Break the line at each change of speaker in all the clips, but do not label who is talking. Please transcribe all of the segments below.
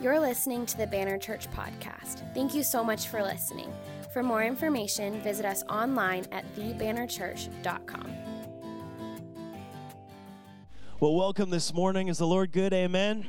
You're listening to the Banner Church podcast. Thank you so much for listening. For more information, visit us online at thebannerchurch.com.
Well, welcome this morning. Is the Lord good? Amen.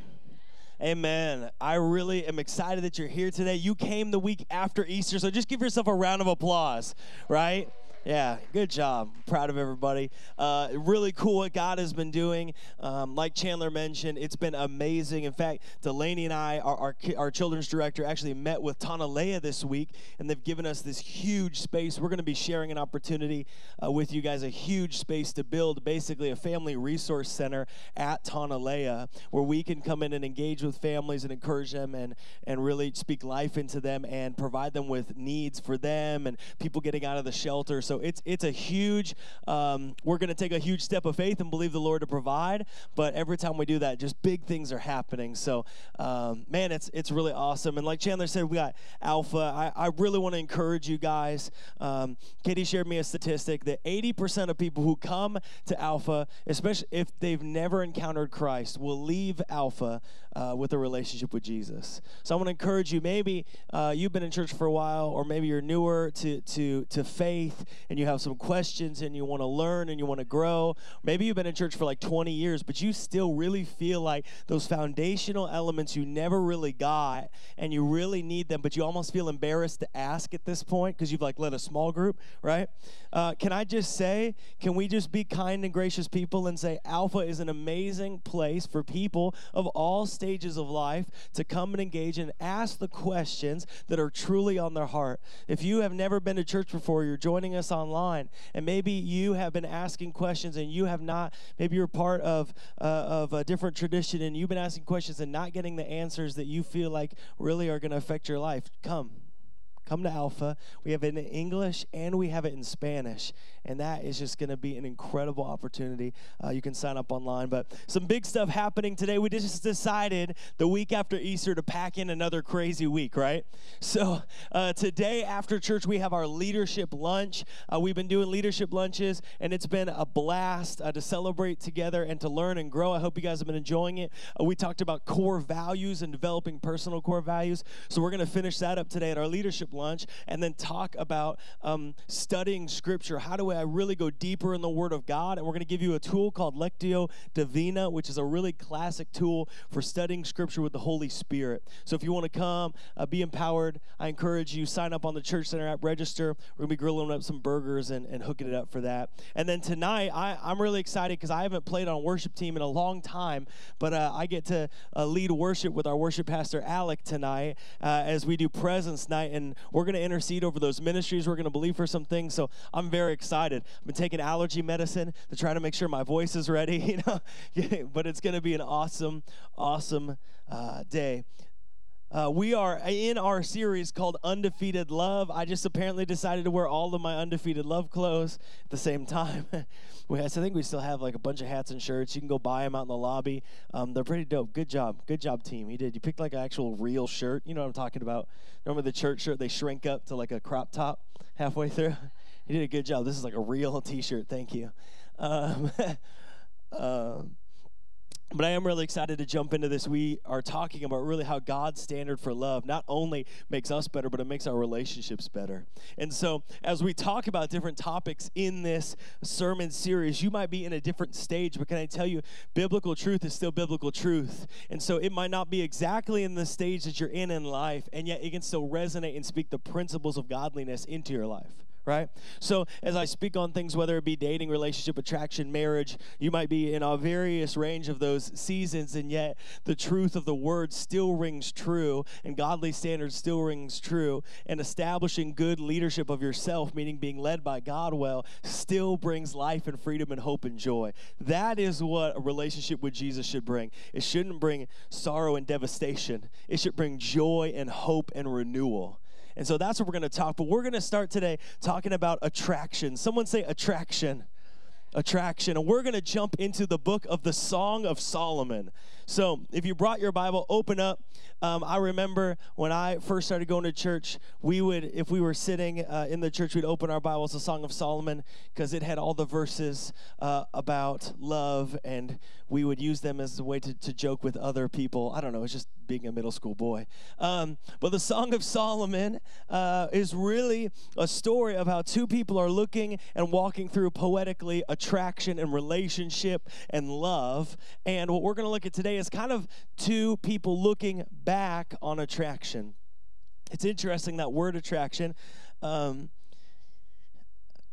Amen. I really am excited that you're here today. You came the week after Easter, so just give yourself a round of applause, right? Yeah, good job. Proud of everybody. Uh, really cool what God has been doing. Um, like Chandler mentioned, it's been amazing. In fact, Delaney and I, our, our, our children's director, actually met with Tonalea this week, and they've given us this huge space. We're going to be sharing an opportunity uh, with you guys, a huge space to build basically a family resource center at Tonalea where we can come in and engage with families and encourage them and, and really speak life into them and provide them with needs for them and people getting out of the shelter. So it's it's a huge. Um, we're going to take a huge step of faith and believe the Lord to provide. But every time we do that, just big things are happening. So um, man, it's it's really awesome. And like Chandler said, we got Alpha. I, I really want to encourage you guys. Um, Katie shared me a statistic that 80% of people who come to Alpha, especially if they've never encountered Christ, will leave Alpha uh, with a relationship with Jesus. So I want to encourage you. Maybe uh, you've been in church for a while, or maybe you're newer to to to faith and you have some questions and you want to learn and you want to grow. Maybe you've been in church for like 20 years, but you still really feel like those foundational elements you never really got and you really need them, but you almost feel embarrassed to ask at this point because you've like led a small group, right? Uh, can I just say, can we just be kind and gracious people and say Alpha is an amazing place for people of all stages of life to come and engage and ask the questions that are truly on their heart. If you have never been to church before, you're joining us online, and maybe you have been asking questions and you have not, maybe you're part of, uh, of a different tradition and you've been asking questions and not getting the answers that you feel like really are going to affect your life, come come to Alpha. We have it in English and we have it in Spanish. And that is just going to be an incredible opportunity. Uh, you can sign up online. But some big stuff happening today. We just decided the week after Easter to pack in another crazy week, right? So uh, today after church, we have our leadership lunch. Uh, we've been doing leadership lunches, and it's been a blast uh, to celebrate together and to learn and grow. I hope you guys have been enjoying it. Uh, we talked about core values and developing personal core values. So we're going to finish that up today at our leadership lunch and then talk about um, studying scripture. How do I really go deeper in the Word of God? And we're going to give you a tool called Lectio Divina, which is a really classic tool for studying scripture with the Holy Spirit. So if you want to come, uh, be empowered, I encourage you, sign up on the Church Center app, register. We're going to be grilling up some burgers and, and hooking it up for that. And then tonight, I, I'm really excited because I haven't played on worship team in a long time, but uh, I get to uh, lead worship with our worship pastor, Alec, tonight uh, as we do presence night. And we're going to intercede over those ministries. We're going to believe for some things. So I'm very excited. I've been taking allergy medicine to try to make sure my voice is ready, you know. but it's going to be an awesome, awesome uh, day. Uh, we are in our series called Undefeated Love. I just apparently decided to wear all of my Undefeated Love clothes at the same time. we I think we still have like a bunch of hats and shirts. You can go buy them out in the lobby. Um, they're pretty dope. Good job. Good job, team. You did. You picked like an actual real shirt. You know what I'm talking about. Remember the church shirt? They shrink up to like a crop top halfway through. you did a good job. This is like a real t shirt. Thank you. Um, um but I am really excited to jump into this. We are talking about really how God's standard for love not only makes us better, but it makes our relationships better. And so, as we talk about different topics in this sermon series, you might be in a different stage, but can I tell you, biblical truth is still biblical truth. And so, it might not be exactly in the stage that you're in in life, and yet it can still resonate and speak the principles of godliness into your life right? So as I speak on things, whether it be dating, relationship, attraction, marriage, you might be in a various range of those seasons, and yet the truth of the word still rings true, and godly standards still rings true, and establishing good leadership of yourself, meaning being led by God well, still brings life and freedom and hope and joy. That is what a relationship with Jesus should bring. It shouldn't bring sorrow and devastation. It should bring joy and hope and renewal. And so that's what we're going to talk. But we're going to start today talking about attraction. Someone say attraction. Attraction. And we're going to jump into the book of the Song of Solomon. So, if you brought your Bible, open up. Um, I remember when I first started going to church, we would, if we were sitting uh, in the church, we'd open our Bibles to Song of Solomon because it had all the verses uh, about love, and we would use them as a way to, to joke with other people. I don't know, it's just being a middle school boy. Um, but the Song of Solomon uh, is really a story of how two people are looking and walking through poetically attraction and relationship and love. And what we're going to look at today is kind of two people looking back on attraction. It's interesting that word attraction. Um,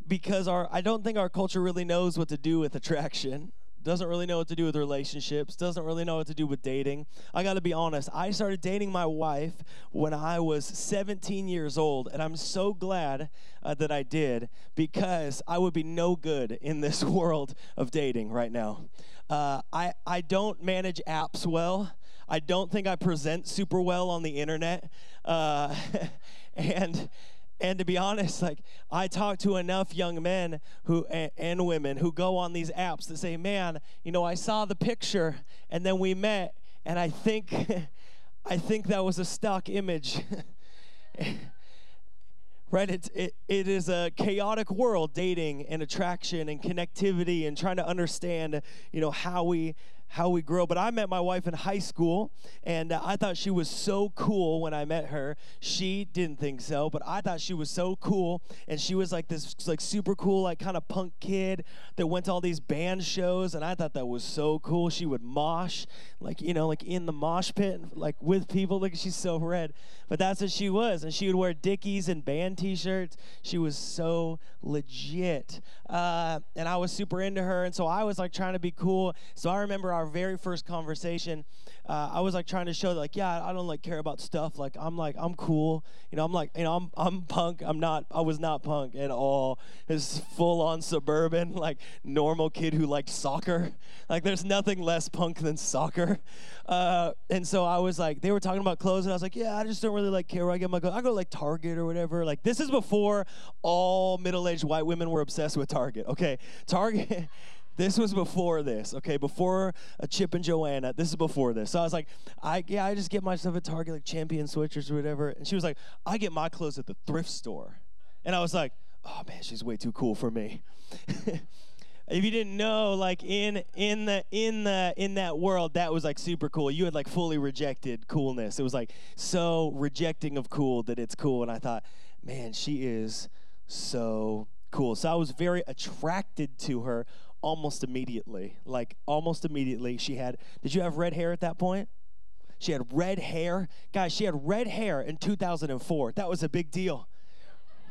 because our I don't think our culture really knows what to do with attraction doesn't really know what to do with relationships, doesn't really know what to do with dating. I got to be honest, I started dating my wife when I was 17 years old, and I'm so glad uh, that I did because I would be no good in this world of dating right now. Uh, I, I don't manage apps well. I don't think I present super well on the internet. Uh, and and to be honest, like I talk to enough young men who and, and women who go on these apps that say, "Man, you know, I saw the picture and then we met and I think I think that was a stock image." right it's, it, it is a chaotic world dating and attraction and connectivity and trying to understand you know how we how we grow. But I met my wife in high school, and uh, I thought she was so cool when I met her. She didn't think so, but I thought she was so cool, and she was like this like super cool, like kind of punk kid that went to all these band shows, and I thought that was so cool. She would mosh, like you know, like in the mosh pit, like with people. Like she's so red, but that's what she was, and she would wear Dickies and band T-shirts. She was so legit, uh, and I was super into her, and so I was like trying to be cool. So I remember our our very first conversation, uh, I was like trying to show like, yeah, I don't like care about stuff. Like, I'm like, I'm cool. You know, I'm like, you know, I'm I'm punk. I'm not. I was not punk at all. It's full on suburban, like normal kid who liked soccer. Like, there's nothing less punk than soccer. Uh, and so I was like, they were talking about clothes, and I was like, yeah, I just don't really like care where I get my clothes. I go to like Target or whatever. Like, this is before all middle-aged white women were obsessed with Target. Okay, Target. This was before this, okay? Before a Chip and Joanna. This is before this. So I was like, I yeah, I just get my stuff at Target, like Champion Switchers or whatever. And she was like, I get my clothes at the thrift store. And I was like, oh man, she's way too cool for me. if you didn't know, like in in the in the in that world, that was like super cool. You had like fully rejected coolness. It was like so rejecting of cool that it's cool. And I thought, man, she is so cool. So I was very attracted to her almost immediately. Like almost immediately, she had. Did you have red hair at that point? She had red hair. Guys, she had red hair in 2004. That was a big deal.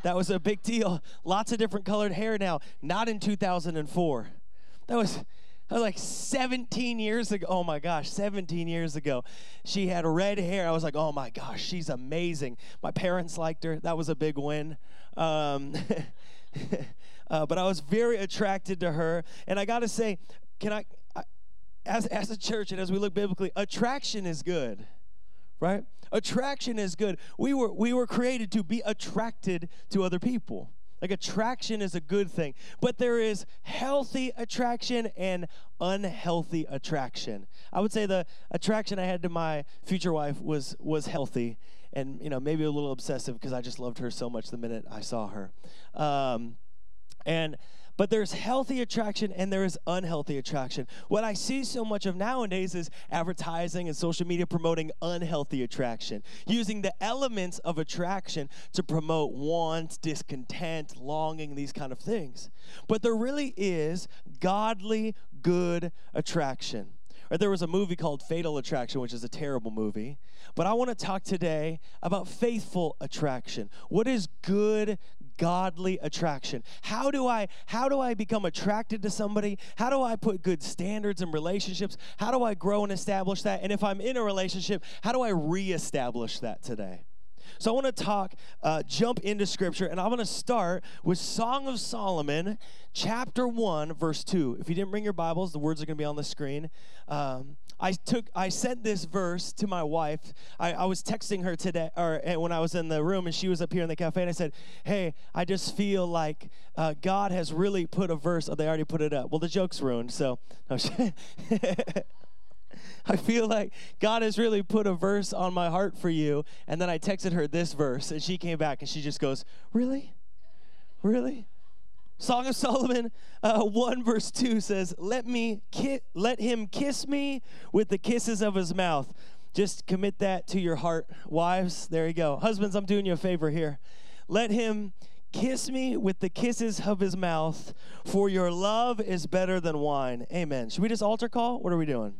That was a big deal. Lots of different colored hair now. Not in 2004. That was, that was like 17 years ago. Oh my gosh, 17 years ago. She had red hair. I was like, oh my gosh, she's amazing. My parents liked her. That was a big win. Um, uh, but I was very attracted to her. And I got to say, can I, I, as, as a church and as we look biblically, attraction is good, right? Attraction is good. We were, we were created to be attracted to other people. Like attraction is a good thing, but there is healthy attraction and unhealthy attraction. I would say the attraction I had to my future wife was was healthy, and you know maybe a little obsessive because I just loved her so much the minute I saw her. Um, and but there's healthy attraction and there is unhealthy attraction. What I see so much of nowadays is advertising and social media promoting unhealthy attraction, using the elements of attraction to promote want, discontent, longing, these kind of things. But there really is godly, good attraction. Or there was a movie called Fatal Attraction, which is a terrible movie. But I want to talk today about faithful attraction. What is good, godly attraction. How do i how do i become attracted to somebody? How do i put good standards in relationships? How do i grow and establish that? And if i'm in a relationship how do i reestablish that today? So I want to talk, uh, jump into scripture, and I'm going to start with Song of Solomon, chapter 1, verse 2. If you didn't bring your Bibles, the words are going to be on the screen. Um, I took, I sent this verse to my wife. I, I was texting her today, or eh, when I was in the room, and she was up here in the cafe, and I said, "Hey, I just feel like uh, God has really put a verse." Oh, they already put it up. Well, the joke's ruined. So, no, I feel like God has really put a verse on my heart for you. And then I texted her this verse, and she came back and she just goes, Really? Really? Song of Solomon uh, 1 verse 2 says, let, me ki- let him kiss me with the kisses of his mouth. Just commit that to your heart, wives. There you go. Husbands, I'm doing you a favor here. Let him kiss me with the kisses of his mouth, for your love is better than wine. Amen. Should we just altar call? What are we doing?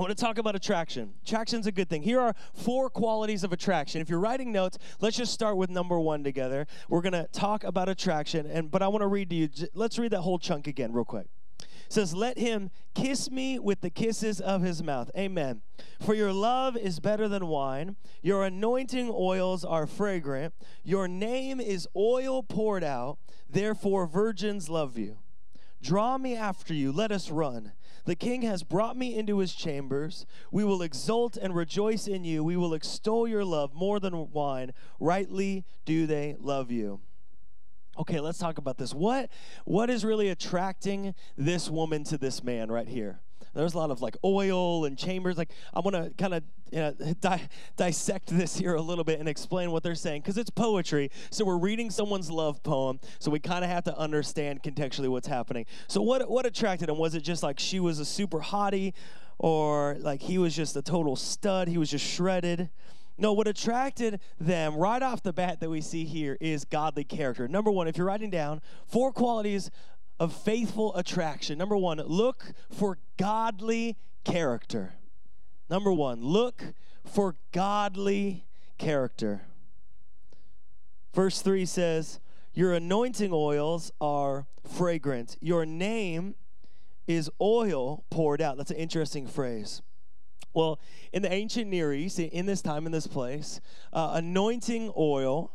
I want to talk about attraction. Attraction's a good thing. Here are four qualities of attraction. If you're writing notes, let's just start with number one together. We're going to talk about attraction, and but I want to read to you. Let's read that whole chunk again, real quick. It says, Let him kiss me with the kisses of his mouth. Amen. For your love is better than wine. Your anointing oils are fragrant. Your name is oil poured out. Therefore, virgins love you. Draw me after you. Let us run. The king has brought me into his chambers. We will exult and rejoice in you. We will extol your love more than wine. Rightly do they love you. Okay, let's talk about this. What what is really attracting this woman to this man right here? There's a lot of like oil and chambers. Like I want to kind of you know, di- dissect this here a little bit and explain what they're saying because it's poetry. So we're reading someone's love poem. So we kind of have to understand contextually what's happening. So what what attracted him? Was it just like she was a super hottie, or like he was just a total stud? He was just shredded. No, what attracted them right off the bat that we see here is godly character. Number one, if you're writing down four qualities of faithful attraction. Number one, look for godly character. Number one, look for godly character. Verse 3 says, Your anointing oils are fragrant. Your name is oil poured out. That's an interesting phrase. Well, in the ancient Near East, in this time, in this place, uh, anointing oil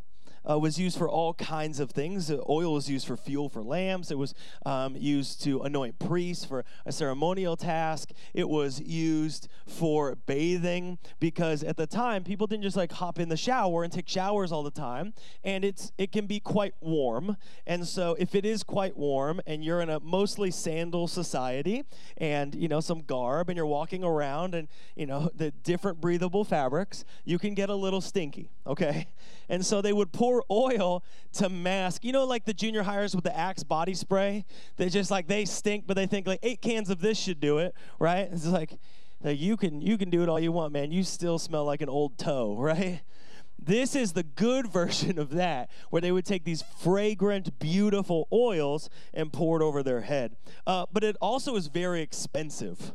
uh, was used for all kinds of things. Uh, oil was used for fuel for lamps. It was um, used to anoint priests for a ceremonial task. It was used for bathing because at the time people didn't just like hop in the shower and take showers all the time, and it's it can be quite warm. And so if it is quite warm and you're in a mostly sandal society and you know some garb and you're walking around and you know the different breathable fabrics, you can get a little stinky. Okay, and so they would pour oil to mask. You know, like the junior hires with the Axe body spray? They just like, they stink, but they think like eight cans of this should do it, right? It's like, like you can you can do it all you want, man. You still smell like an old toe, right? This is the good version of that, where they would take these fragrant, beautiful oils and pour it over their head. Uh, but it also is very expensive.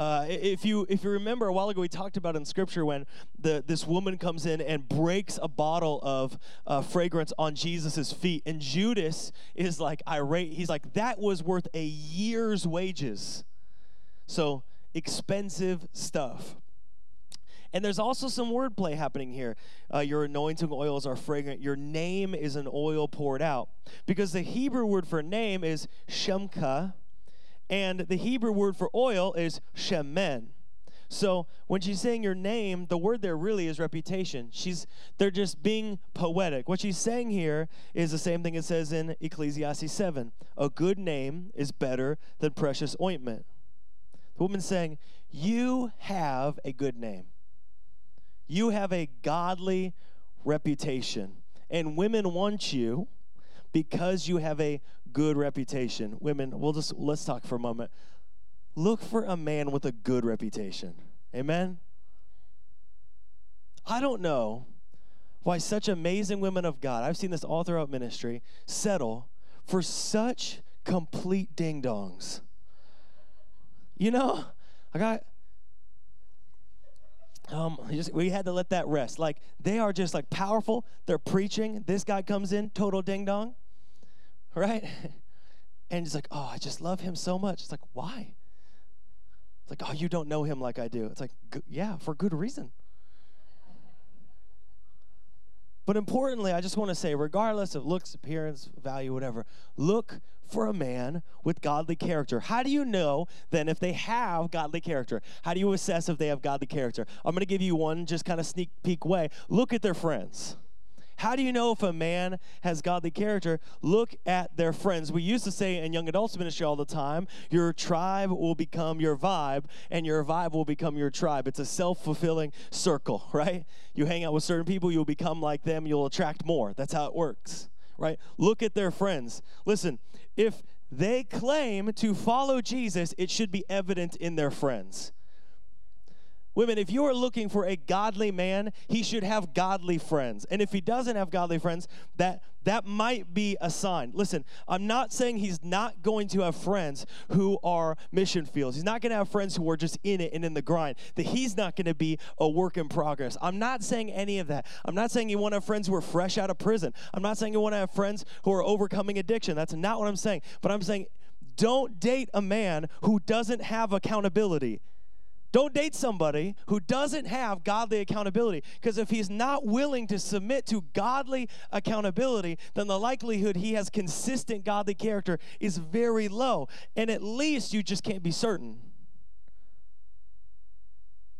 Uh, if you if you remember a while ago, we talked about in Scripture when the this woman comes in and breaks a bottle of uh, fragrance on Jesus's feet, and Judas is like irate. He's like, "That was worth a year's wages." So expensive stuff. And there's also some wordplay happening here. Uh, your anointing oils are fragrant. Your name is an oil poured out. Because the Hebrew word for name is shemka, and the Hebrew word for oil is shemen. So when she's saying your name, the word there really is reputation. She's they're just being poetic. What she's saying here is the same thing it says in Ecclesiastes 7. A good name is better than precious ointment. The woman's saying, You have a good name. You have a godly reputation. And women want you because you have a good reputation. Women, we'll just let's talk for a moment. Look for a man with a good reputation. Amen. I don't know why such amazing women of God, I've seen this all throughout ministry, settle for such complete ding dongs. You know, I got um, just, we had to let that rest. Like they are just like powerful. They're preaching. This guy comes in, total ding dong right? And he's like, oh, I just love him so much. It's like, why? It's like, oh, you don't know him like I do. It's like, yeah, for good reason. But importantly, I just want to say, regardless of looks, appearance, value, whatever, look for a man with godly character. How do you know then if they have godly character? How do you assess if they have godly character? I'm going to give you one just kind of sneak peek way. Look at their friends. How do you know if a man has godly character? Look at their friends. We used to say in young adults ministry all the time, your tribe will become your vibe, and your vibe will become your tribe. It's a self fulfilling circle, right? You hang out with certain people, you'll become like them, you'll attract more. That's how it works, right? Look at their friends. Listen, if they claim to follow Jesus, it should be evident in their friends. Women, if you are looking for a godly man, he should have godly friends. And if he doesn't have godly friends, that that might be a sign. Listen, I'm not saying he's not going to have friends who are mission fields. He's not going to have friends who are just in it and in the grind. That he's not going to be a work in progress. I'm not saying any of that. I'm not saying you want to have friends who are fresh out of prison. I'm not saying you want to have friends who are overcoming addiction. That's not what I'm saying. But I'm saying don't date a man who doesn't have accountability. Don't date somebody who doesn't have godly accountability. Because if he's not willing to submit to godly accountability, then the likelihood he has consistent godly character is very low. And at least you just can't be certain.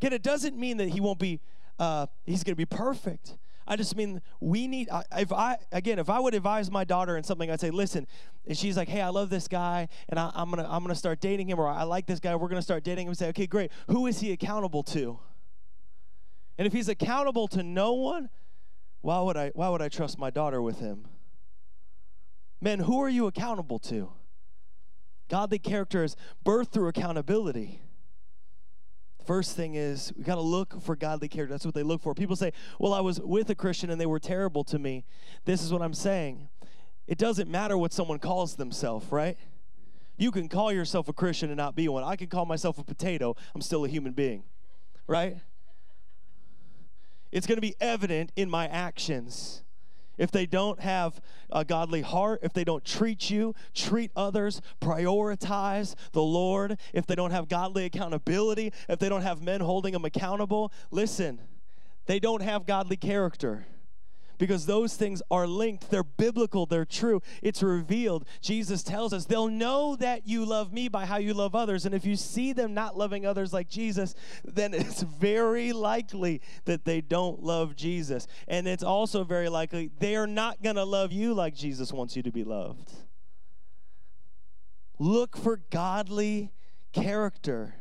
Again, it doesn't mean that he won't be, uh, he's going to be perfect. I just mean we need. If I again, if I would advise my daughter in something, I'd say, listen. And she's like, hey, I love this guy, and I, am gonna I'm gonna start dating him, or I like this guy. We're gonna start dating him. Say, okay, great. Who is he accountable to? And if he's accountable to no one, why would I why would I trust my daughter with him? Men, who are you accountable to? Godly character is birthed through accountability. First thing is, we got to look for godly character. That's what they look for. People say, Well, I was with a Christian and they were terrible to me. This is what I'm saying. It doesn't matter what someone calls themselves, right? You can call yourself a Christian and not be one. I can call myself a potato. I'm still a human being, right? It's going to be evident in my actions if they don't have a godly heart, if they don't treat you, treat others, prioritize the Lord, if they don't have godly accountability, if they don't have men holding them accountable, listen, they don't have godly character because those things are linked. They're biblical, they're true. It's revealed. Jesus tells us they'll know that you love me by how you love others. And if you see them not loving others like Jesus, then it's very likely that they don't love Jesus. And it's also very likely they are not going to love you like Jesus wants you to be loved. Look for godly character.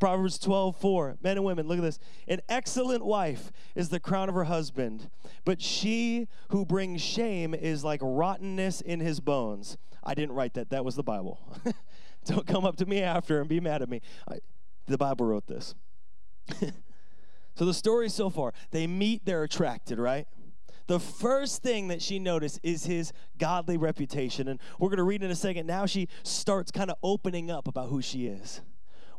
Proverbs 12, 4. Men and women, look at this. An excellent wife is the crown of her husband, but she who brings shame is like rottenness in his bones. I didn't write that, that was the Bible. Don't come up to me after and be mad at me. I, the Bible wrote this. so the story so far, they meet, they're attracted, right? the first thing that she noticed is his godly reputation. And we're going to read in a second. Now she starts kind of opening up about who she is.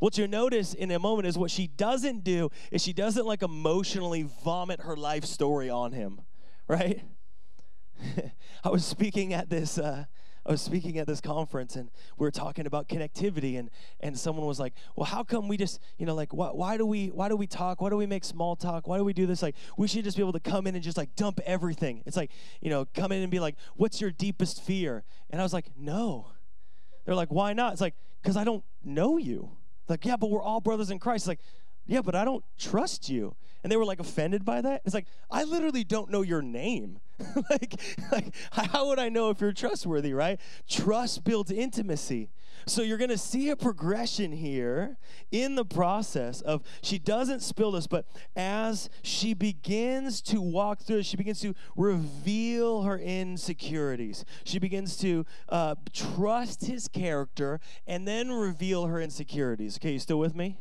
What you'll notice in a moment is what she doesn't do is she doesn't like emotionally vomit her life story on him, right? I was speaking at this. Uh, I was speaking at this conference and we were talking about connectivity and and someone was like, "Well, how come we just, you know, like why, why do we why do we talk? Why do we make small talk? Why do we do this? Like we should just be able to come in and just like dump everything." It's like, you know, come in and be like, "What's your deepest fear?" And I was like, "No." They're like, "Why not?" It's like, "Cuz I don't know you." Like, yeah, but we're all brothers in Christ. Like, yeah, but I don't trust you. And they were like offended by that. It's like, I literally don't know your name. like, like, how would I know if you're trustworthy, right? Trust builds intimacy. So you're going to see a progression here in the process of she doesn't spill this, but as she begins to walk through, she begins to reveal her insecurities. She begins to uh, trust his character and then reveal her insecurities. Okay, you still with me?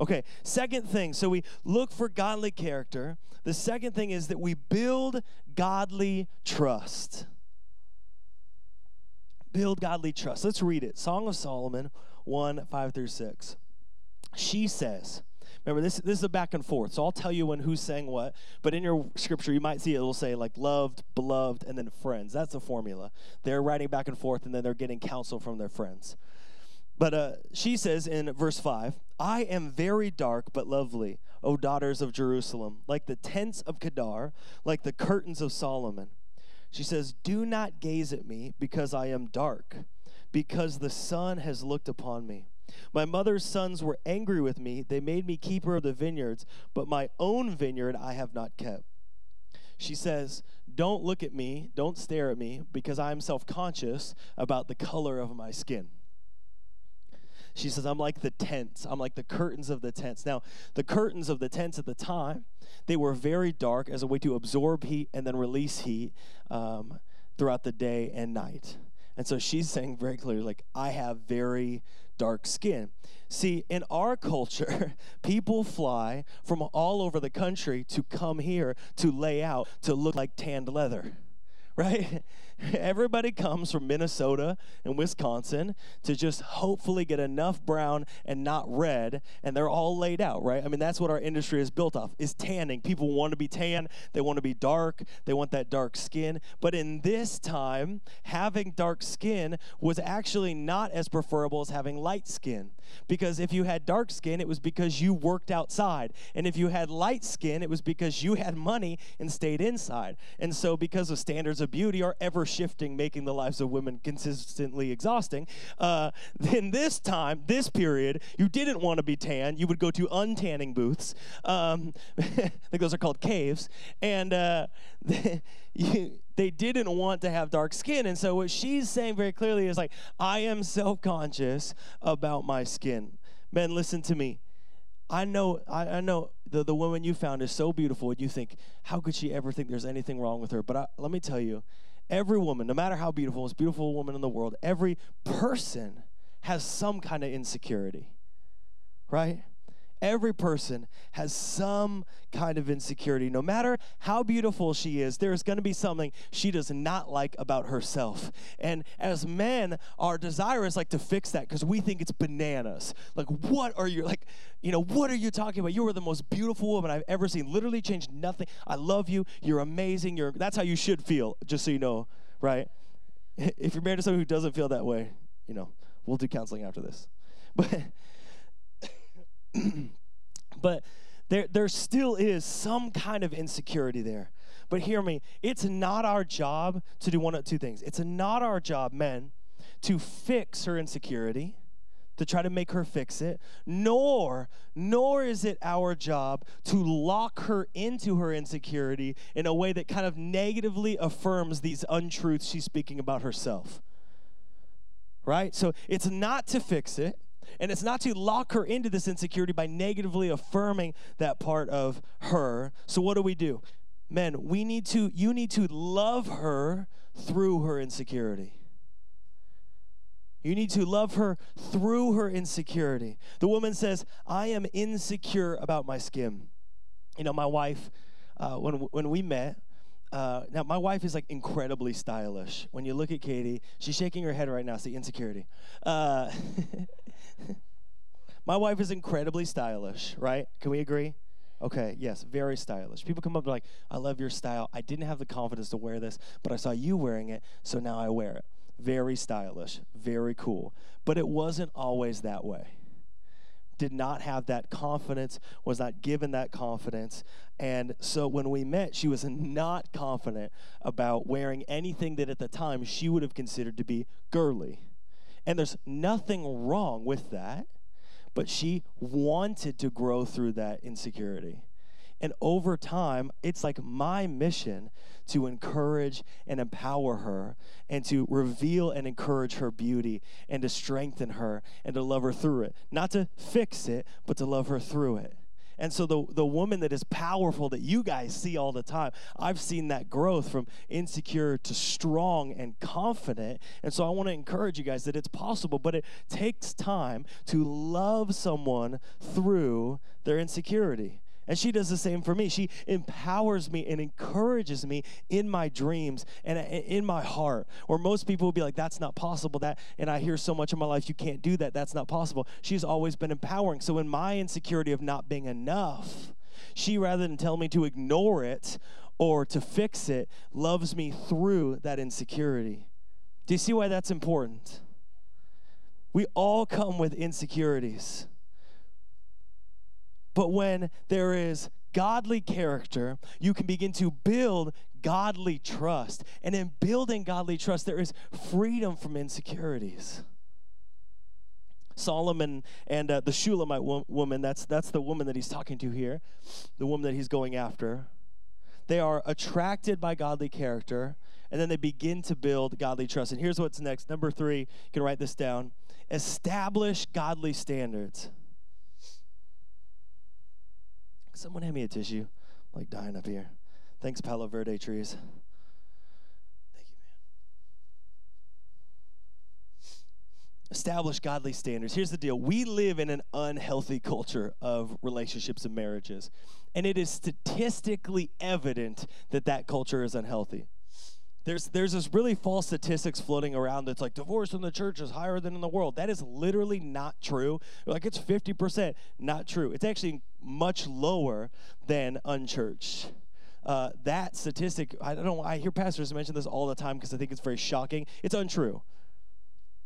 Okay, second thing. So we look for godly character. The second thing is that we build godly trust. Build godly trust. Let's read it. Song of Solomon 1 5 through 6. She says, Remember, this, this is a back and forth, so I'll tell you when who's saying what. But in your scripture, you might see it will say like loved, beloved, and then friends. That's the formula. They're writing back and forth, and then they're getting counsel from their friends. But uh, she says in verse 5 I am very dark but lovely, O daughters of Jerusalem, like the tents of Kedar, like the curtains of Solomon. She says, Do not gaze at me because I am dark, because the sun has looked upon me. My mother's sons were angry with me. They made me keeper of the vineyards, but my own vineyard I have not kept. She says, Don't look at me, don't stare at me, because I'm self conscious about the color of my skin. She says, I'm like the tents. I'm like the curtains of the tents. Now, the curtains of the tents at the time, they were very dark as a way to absorb heat and then release heat um, throughout the day and night. And so she's saying very clearly, like, I have very dark skin. See, in our culture, people fly from all over the country to come here to lay out to look like tanned leather, right? Everybody comes from Minnesota and Wisconsin to just hopefully get enough brown and not red, and they're all laid out, right? I mean, that's what our industry is built off is tanning. People want to be tan, they want to be dark, they want that dark skin. But in this time, having dark skin was actually not as preferable as having light skin. Because if you had dark skin, it was because you worked outside. And if you had light skin, it was because you had money and stayed inside. And so because of standards of beauty are ever shifting, making the lives of women consistently exhausting. Uh, in this time, this period, you didn't want to be tan. You would go to untanning booths. Um, I think those are called caves. And uh, you, they didn't want to have dark skin. And so what she's saying very clearly is like, I am self conscious about my skin. Men, listen to me. I know, I, I, know the, the woman you found is so beautiful, and you think, how could she ever think there's anything wrong with her? But I, let me tell you, Every woman, no matter how beautiful, most beautiful woman in the world, every person has some kind of insecurity, right? Every person has some kind of insecurity. No matter how beautiful she is, there is going to be something she does not like about herself. And as men, our desire is like to fix that because we think it's bananas. Like, what are you, like, you know, what are you talking about? You are the most beautiful woman I've ever seen. Literally changed nothing. I love you. You're amazing. You're, that's how you should feel, just so you know, right? If you're married to someone who doesn't feel that way, you know, we'll do counseling after this. But but there, there still is some kind of insecurity there. But hear me, it's not our job to do one of two things. It's not our job, men, to fix her insecurity, to try to make her fix it, nor, nor is it our job to lock her into her insecurity in a way that kind of negatively affirms these untruths she's speaking about herself. Right? So it's not to fix it. And it's not to lock her into this insecurity by negatively affirming that part of her. So what do we do? Men, we need to you need to love her through her insecurity. You need to love her through her insecurity. The woman says, I am insecure about my skin. You know, my wife, uh, when, when we met, uh, now my wife is like incredibly stylish. When you look at Katie, she's shaking her head right now. See insecurity. Uh, My wife is incredibly stylish, right? Can we agree? Okay, yes, very stylish. People come up like, I love your style. I didn't have the confidence to wear this, but I saw you wearing it, so now I wear it. Very stylish, very cool. But it wasn't always that way. Did not have that confidence, was not given that confidence. And so when we met, she was not confident about wearing anything that at the time she would have considered to be girly. And there's nothing wrong with that but she wanted to grow through that insecurity. And over time, it's like my mission to encourage and empower her and to reveal and encourage her beauty and to strengthen her and to love her through it. Not to fix it, but to love her through it. And so the, the woman that is powerful that you guys see all the time, I've seen that growth from insecure to strong and confident. And so I want to encourage you guys that it's possible, but it takes time to love someone through their insecurity. And she does the same for me. She empowers me and encourages me in my dreams and uh, in my heart. Where most people would be like, that's not possible. That and I hear so much in my life, you can't do that. That's not possible. She's always been empowering. So in my insecurity of not being enough, she rather than tell me to ignore it or to fix it, loves me through that insecurity. Do you see why that's important? We all come with insecurities. But when there is godly character, you can begin to build godly trust. And in building godly trust, there is freedom from insecurities. Solomon and uh, the Shulamite wo- woman, that's, that's the woman that he's talking to here, the woman that he's going after. they are attracted by godly character, and then they begin to build godly trust. And here's what's next. Number three, you can write this down establish godly standards. Someone hand me a tissue. I'm like dying up here. Thanks, Palo Verde trees. Thank you, man. Establish godly standards. Here's the deal we live in an unhealthy culture of relationships and marriages, and it is statistically evident that that culture is unhealthy there's there's this really false statistics floating around that's like divorce in the church is higher than in the world. That is literally not true. Like it's 50%, not true. It's actually much lower than unchurched. Uh, that statistic, I don't know, I hear pastors mention this all the time because I think it's very shocking. It's untrue.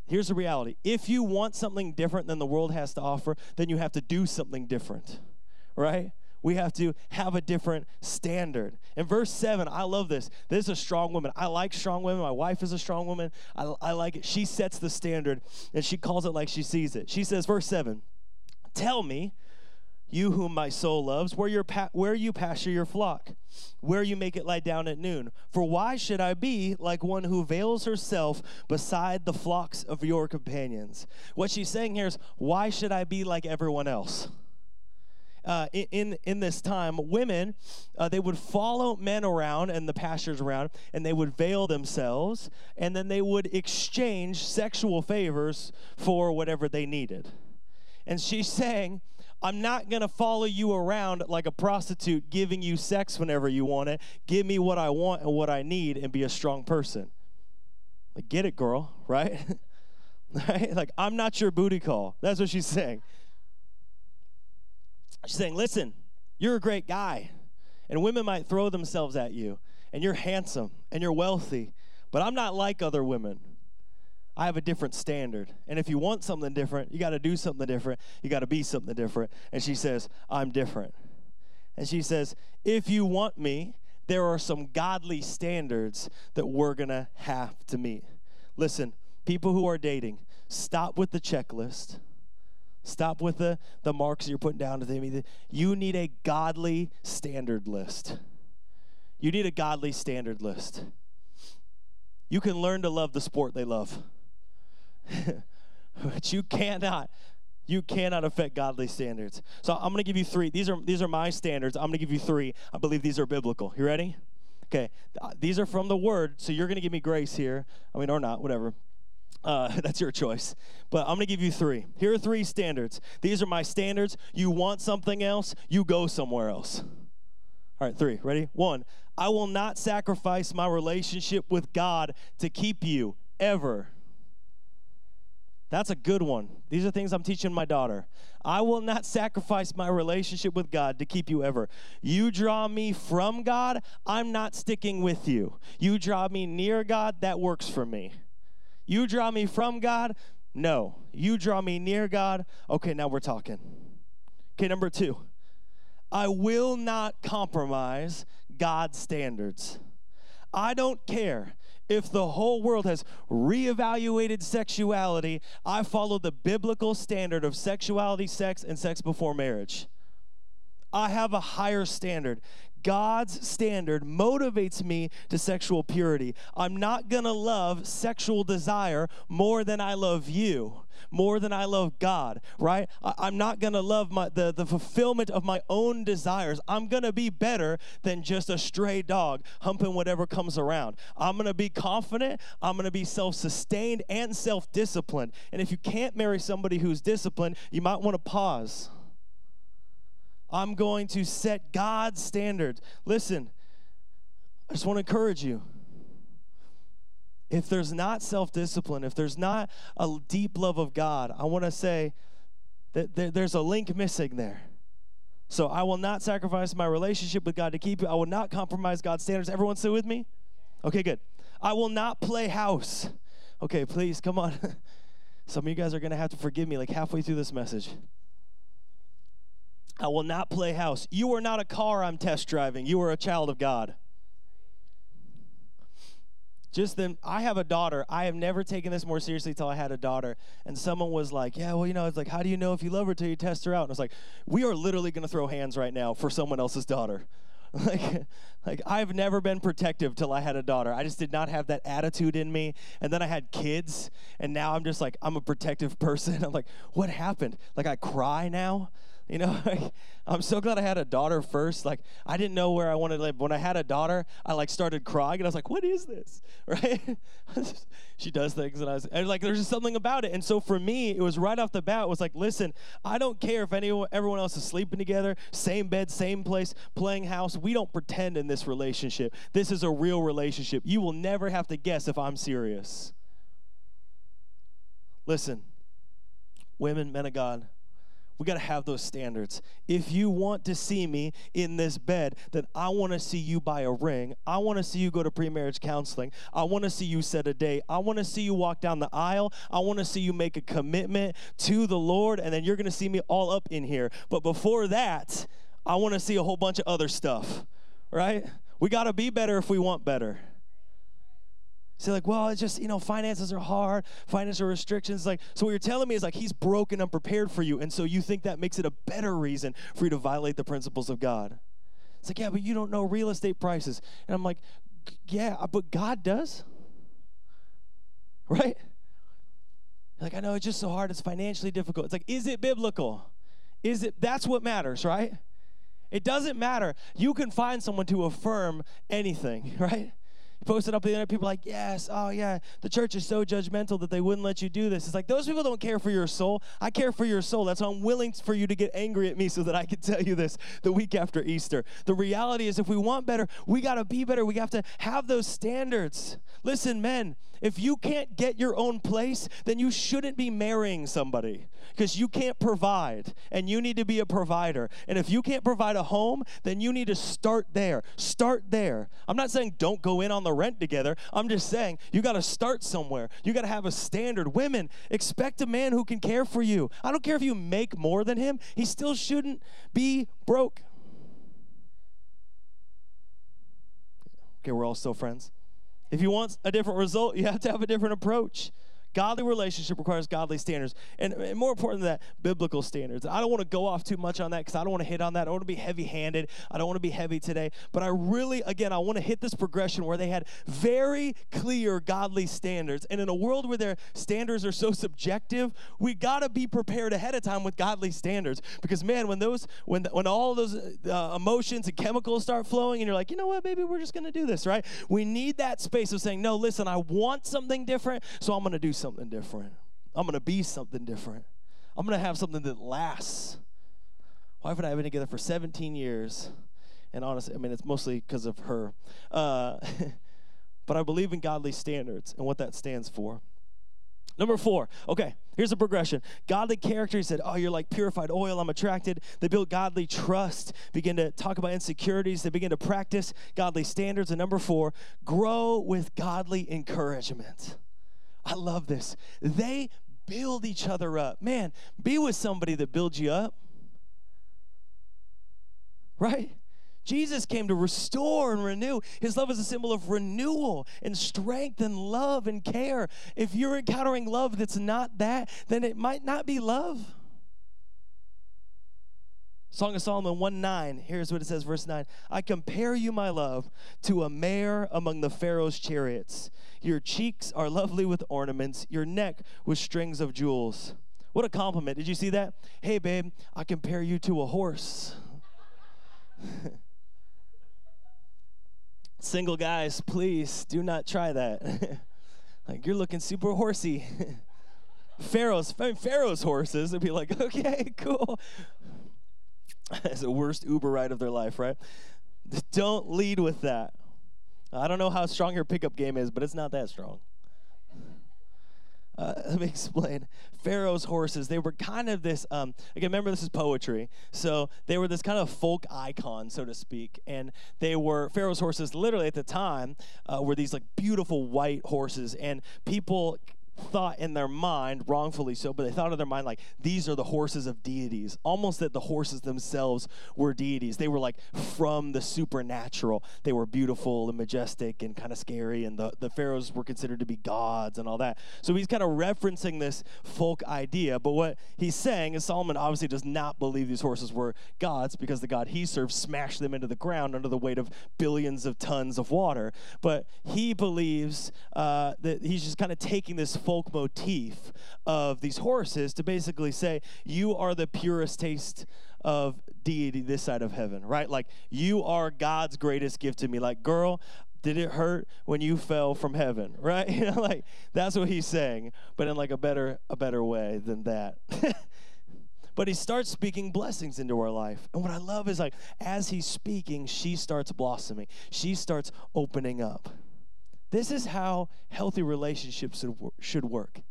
Here's the reality if you want something different than the world has to offer, then you have to do something different, right? we have to have a different standard. In verse 7, I love this. This is a strong woman. I like strong women. My wife is a strong woman. I, I like it. She sets the standard and she calls it like she sees it. She says, verse 7, Tell me, you whom my soul loves, where, your pa- where you pasture your flock, where you make it lie down at noon. For why should I be like one who veils herself beside the flocks of your companions? What she's saying here is, why should I be like everyone else? uh, in in this time, women uh, they would follow men around and the pastors around, and they would veil themselves, and then they would exchange sexual favors for whatever they needed. And she's saying, I'm not going to follow you around like a prostitute giving you sex whenever you want it. Give me what I want and what I need and be a strong person. Like, get it, girl, right? right? Like, I'm not your booty call. That's what she's saying. She's saying, listen, you're a great guy, and women might throw themselves at you, and you're handsome, and you're wealthy, but I'm not like other women. I have a different standard. And if you want something different, you got to do something different. You got to be something different. And she says, I'm different. And she says, If you want me, there are some godly standards that we're going to have to meet. Listen, people who are dating, stop with the checklist. Stop with the, the marks you're putting down to them. You need a godly standard list. You need a godly standard list. You can learn to love the sport they love. but you cannot you cannot affect godly standards. So I'm going to give you 3. These are these are my standards. I'm going to give you 3. I believe these are biblical. You ready? Okay. These are from the word, so you're going to give me grace here. I mean or not, whatever. Uh, that's your choice. But I'm going to give you three. Here are three standards. These are my standards. You want something else, you go somewhere else. All right, three. Ready? One, I will not sacrifice my relationship with God to keep you ever. That's a good one. These are things I'm teaching my daughter. I will not sacrifice my relationship with God to keep you ever. You draw me from God, I'm not sticking with you. You draw me near God, that works for me. You draw me from God? No. You draw me near God? Okay, now we're talking. Okay, number two. I will not compromise God's standards. I don't care if the whole world has reevaluated sexuality. I follow the biblical standard of sexuality, sex, and sex before marriage. I have a higher standard. God's standard motivates me to sexual purity. I'm not going to love sexual desire more than I love you, more than I love God, right? I, am not going to love my, the, the fulfillment of my own desires. I'm going to be better than just a stray dog humping whatever comes around. I'm going to be confident. I'm going to be self sustained and self disciplined. And if you can't marry somebody who's disciplined, you might want to pause I'm going to set God's standards. Listen, I just want to encourage you. If there's not self discipline, if there's not a deep love of God, I want to say that there's a link missing there. So I will not sacrifice my relationship with God to keep you. I will not compromise God's standards. Everyone still with me? Okay, good. I will not play house. Okay, please, come on. Some of you guys are going to have to forgive me like halfway through this message. I will not play house. You are not a car I'm test driving. You are a child of God. Just then, I have a daughter. I have never taken this more seriously until I had a daughter. And someone was like, Yeah, well, you know, it's like, how do you know if you love her till you test her out? And I was like, We are literally going to throw hands right now for someone else's daughter. like like I've never been protective till I had a daughter. I just did not have that attitude in me. And then I had kids, and now I'm just like I'm a protective person. I'm like, what happened? Like I cry now. You know, I'm so glad I had a daughter first. Like, I didn't know where I wanted to live. When I had a daughter, I like started crying and I was like, what is this? Right? she does things and I was and like, there's just something about it. And so for me, it was right off the bat, it was like, listen, I don't care if anyone, everyone else is sleeping together, same bed, same place, playing house. We don't pretend in this relationship. This is a real relationship. You will never have to guess if I'm serious. Listen, women, men of God, we got to have those standards. If you want to see me in this bed, then I want to see you buy a ring. I want to see you go to pre-marriage counseling. I want to see you set a date. I want to see you walk down the aisle. I want to see you make a commitment to the Lord, and then you're going to see me all up in here. But before that, I want to see a whole bunch of other stuff, right? We got to be better if we want better. Say like, well, it's just you know, finances are hard, financial restrictions. Like, so what you're telling me is like he's broken, unprepared for you, and so you think that makes it a better reason for you to violate the principles of God. It's like, yeah, but you don't know real estate prices, and I'm like, yeah, uh, but God does, right? Like, I know it's just so hard. It's financially difficult. It's like, is it biblical? Is it? That's what matters, right? It doesn't matter. You can find someone to affirm anything, right? Posted up the internet, people like, yes, oh yeah, the church is so judgmental that they wouldn't let you do this. It's like those people don't care for your soul. I care for your soul. That's why I'm willing for you to get angry at me so that I can tell you this the week after Easter. The reality is if we want better, we gotta be better. We have to have those standards. Listen, men, if you can't get your own place, then you shouldn't be marrying somebody because you can't provide and you need to be a provider. And if you can't provide a home, then you need to start there. Start there. I'm not saying don't go in on the rent together. I'm just saying you got to start somewhere. You got to have a standard. Women, expect a man who can care for you. I don't care if you make more than him, he still shouldn't be broke. Okay, we're all still friends. If you want a different result, you have to have a different approach. Godly relationship requires godly standards. And, and more important than that, biblical standards. I don't want to go off too much on that because I don't want to hit on that. I don't want to be heavy handed. I don't want to be heavy today. But I really, again, I want to hit this progression where they had very clear godly standards. And in a world where their standards are so subjective, we got to be prepared ahead of time with godly standards. Because, man, when those, when, when all those uh, emotions and chemicals start flowing and you're like, you know what, maybe we're just going to do this, right? We need that space of saying, no, listen, I want something different, so I'm going to do something different. I'm going to be something different. I'm going to have something that lasts. Wife and I have been together for 17 years. And honestly, I mean, it's mostly because of her. Uh, but I believe in godly standards and what that stands for. Number four, okay, here's a progression. Godly character, he said, Oh, you're like purified oil, I'm attracted. They build godly trust, begin to talk about insecurities, they begin to practice godly standards. And number four, grow with godly encouragement. I love this. They build each other up. Man, be with somebody that builds you up. Right? Jesus came to restore and renew. His love is a symbol of renewal and strength and love and care. If you're encountering love that's not that, then it might not be love. Song of Solomon 1 9, here's what it says, verse 9 I compare you, my love, to a mare among the Pharaoh's chariots. Your cheeks are lovely with ornaments, your neck with strings of jewels. What a compliment. Did you see that? Hey, babe, I compare you to a horse. Single guys, please do not try that. like, you're looking super horsey. Pharaoh's, Pharaoh's horses, they'd be like, okay, cool. It's the worst Uber ride of their life, right? Don't lead with that. I don't know how strong your pickup game is, but it's not that strong. Uh, let me explain. Pharaoh's horses, they were kind of this, um, again, remember this is poetry. So they were this kind of folk icon, so to speak. And they were, Pharaoh's horses, literally at the time, uh, were these like beautiful white horses. And people thought in their mind, wrongfully so, but they thought in their mind like these are the horses of deities. Almost that the horses themselves were deities. They were like from the supernatural. They were beautiful and majestic and kind of scary, and the, the pharaohs were considered to be gods and all that. So he's kind of referencing this folk idea. But what he's saying is Solomon obviously does not believe these horses were gods because the God he served smashed them into the ground under the weight of billions of tons of water. But he believes uh, that he's just kind of taking this folk motif of these horses to basically say, You are the purest taste of deity this side of heaven, right? Like, you are God's greatest gift to me. Like, girl, did it hurt when you fell from heaven? Right? You know like that's what he's saying but in like a better a better way than that. But he starts speaking blessings into our life and what i love is like as he's speaking she starts blossoming. She starts opening up this is how healthy relationships should work.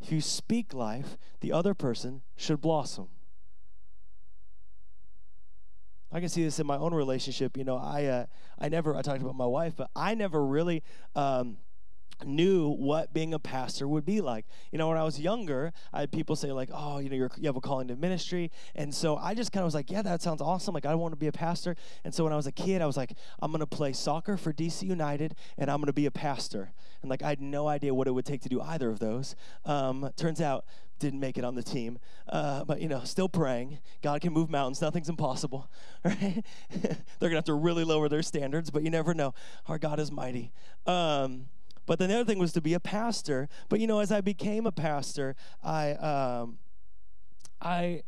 If you speak life, the other person should blossom. I can see this in my own relationship. You know, I uh, I never I talked about my wife, but I never really um, knew what being a pastor would be like. You know, when I was younger, I had people say like, "Oh, you know, you have a calling to ministry," and so I just kind of was like, "Yeah, that sounds awesome. Like, I want to be a pastor." And so when I was a kid, I was like, "I'm gonna play soccer for DC United, and I'm gonna be a pastor." And like, I had no idea what it would take to do either of those. Um, turns out, didn't make it on the team, uh, but you know, still praying. God can move mountains. Nothing's impossible. Right? They're gonna have to really lower their standards, but you never know. Our God is mighty. Um, but then the other thing was to be a pastor. But you know, as I became a pastor, I um, I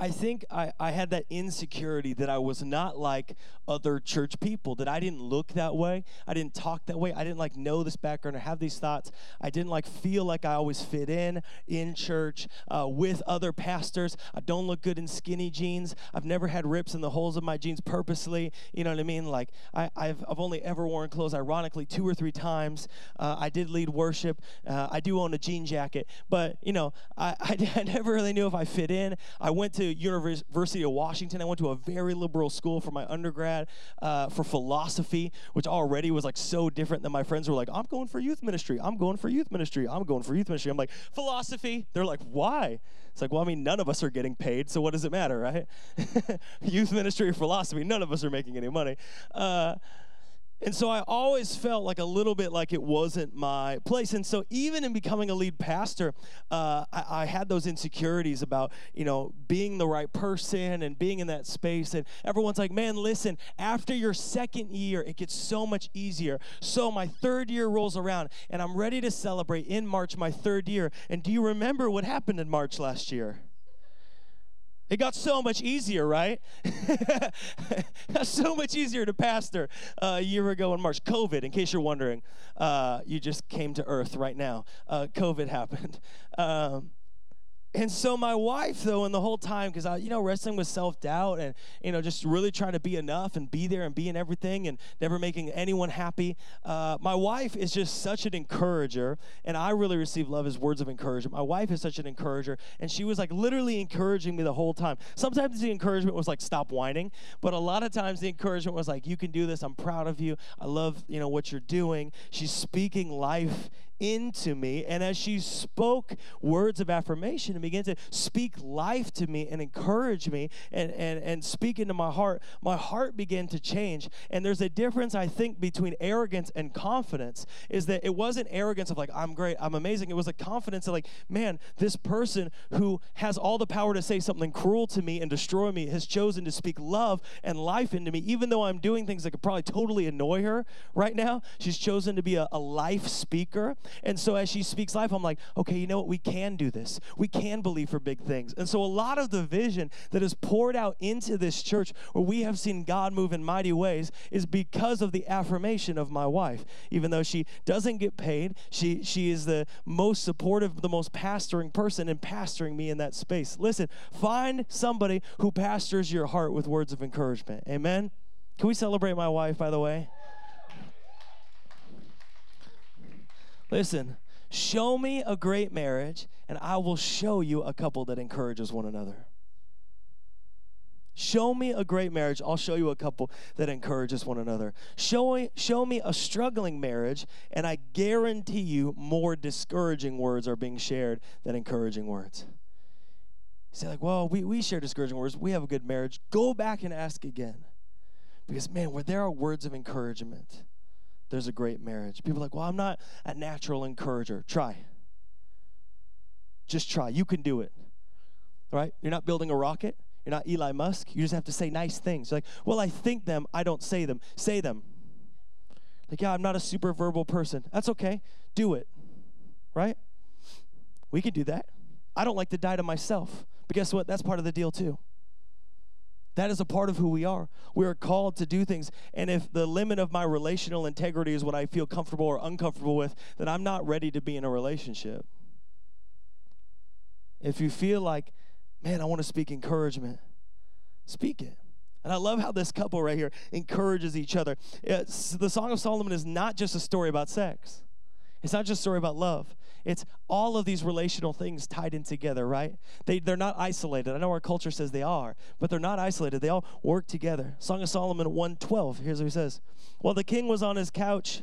I think I, I had that insecurity that I was not like other church people, that I didn't look that way. I didn't talk that way. I didn't like know this background or have these thoughts. I didn't like feel like I always fit in in church uh, with other pastors. I don't look good in skinny jeans. I've never had rips in the holes of my jeans purposely. You know what I mean? Like I, have I've only ever worn clothes, ironically, two or three times. Uh, I did lead worship. Uh, I do own a jean jacket, but you know, I, I, I never really knew if I fit in. I went to University of Washington. I went to a very liberal school for my undergrad uh, for philosophy, which already was like so different than my friends were like, I'm going for youth ministry. I'm going for youth ministry. I'm going for youth ministry. I'm like, philosophy. They're like, why? It's like, well, I mean, none of us are getting paid, so what does it matter, right? youth ministry or philosophy, none of us are making any money. Uh, and so I always felt like a little bit like it wasn't my place. And so even in becoming a lead pastor, uh, I, I, had those insecurities about, you know, being the right person and being in that space. And everyone's like, man, listen, after your second year, it gets so much easier. So my third year rolls around and I'm ready to celebrate in March my third year. And do you remember what happened in March last year? It got so much easier, right? so much easier to pastor uh, a year ago in March. COVID, in case you're wondering, uh, you just came to earth right now. Uh, COVID happened. Um, and so my wife, though, and the whole time, because I, you know, wrestling with self-doubt and you know, just really trying to be enough and be there and be in everything and never making anyone happy. Uh, my wife is just such an encourager, and I really receive love as words of encouragement. My wife is such an encourager, and she was like literally encouraging me the whole time. Sometimes the encouragement was like, "Stop whining," but a lot of times the encouragement was like, "You can do this. I'm proud of you. I love you know what you're doing." She's speaking life into me. And as she spoke words of affirmation and began to speak life to me and encourage me and, and, and speak into my heart, my heart began to change. And there's a difference, I think, between arrogance and confidence is that it wasn't arrogance of like, I'm great, I'm amazing. It was a confidence of like, man, this person who has all the power to say something cruel to me and destroy me has chosen to speak love and life into me, even though I'm doing things that could probably totally annoy her right now. She's chosen to be a, a life speaker. And so as she speaks life, I'm like, okay, you know what? We can do this. We can believe for big things. And so a lot of the vision that is poured out into this church where we have seen God move in mighty ways is because of the affirmation of my wife. Even though she doesn't get paid, she she is the most supportive, the most pastoring person and pastoring me in that space. Listen, find somebody who pastors your heart with words of encouragement. Amen. Can we celebrate my wife, by the way? Listen, show me a great marriage, and I will show you a couple that encourages one another. Show me a great marriage. I'll show you a couple that encourages one another. Show, show me a struggling marriage, and I guarantee you more discouraging words are being shared than encouraging words. Say, like, well, we, we share discouraging words. We have a good marriage. Go back and ask again. Because, man, where there are words of encouragement, there's a great marriage. People are like, well, I'm not a natural encourager. Try. Just try. You can do it. Right? You're not building a rocket. You're not Elon Musk. You just have to say nice things. You're like, well, I think them. I don't say them. Say them. Like, yeah, I'm not a super verbal person. That's okay. Do it. Right? We can do that. I don't like to die to myself. But guess what? That's part of the deal, too. That is a part of who we are. We are called to do things. And if the limit of my relational integrity is what I feel comfortable or uncomfortable with, then I'm not ready to be in a relationship. If you feel like, man, I want to speak encouragement, speak it. And I love how this couple right here encourages each other. It's, the Song of Solomon is not just a story about sex. It's not just a story about love. It's all of these relational things tied in together, right? They, they're not isolated. I know our culture says they are, but they're not isolated. They all work together. Song of Solomon 112. Here's what he says. While the king was on his couch,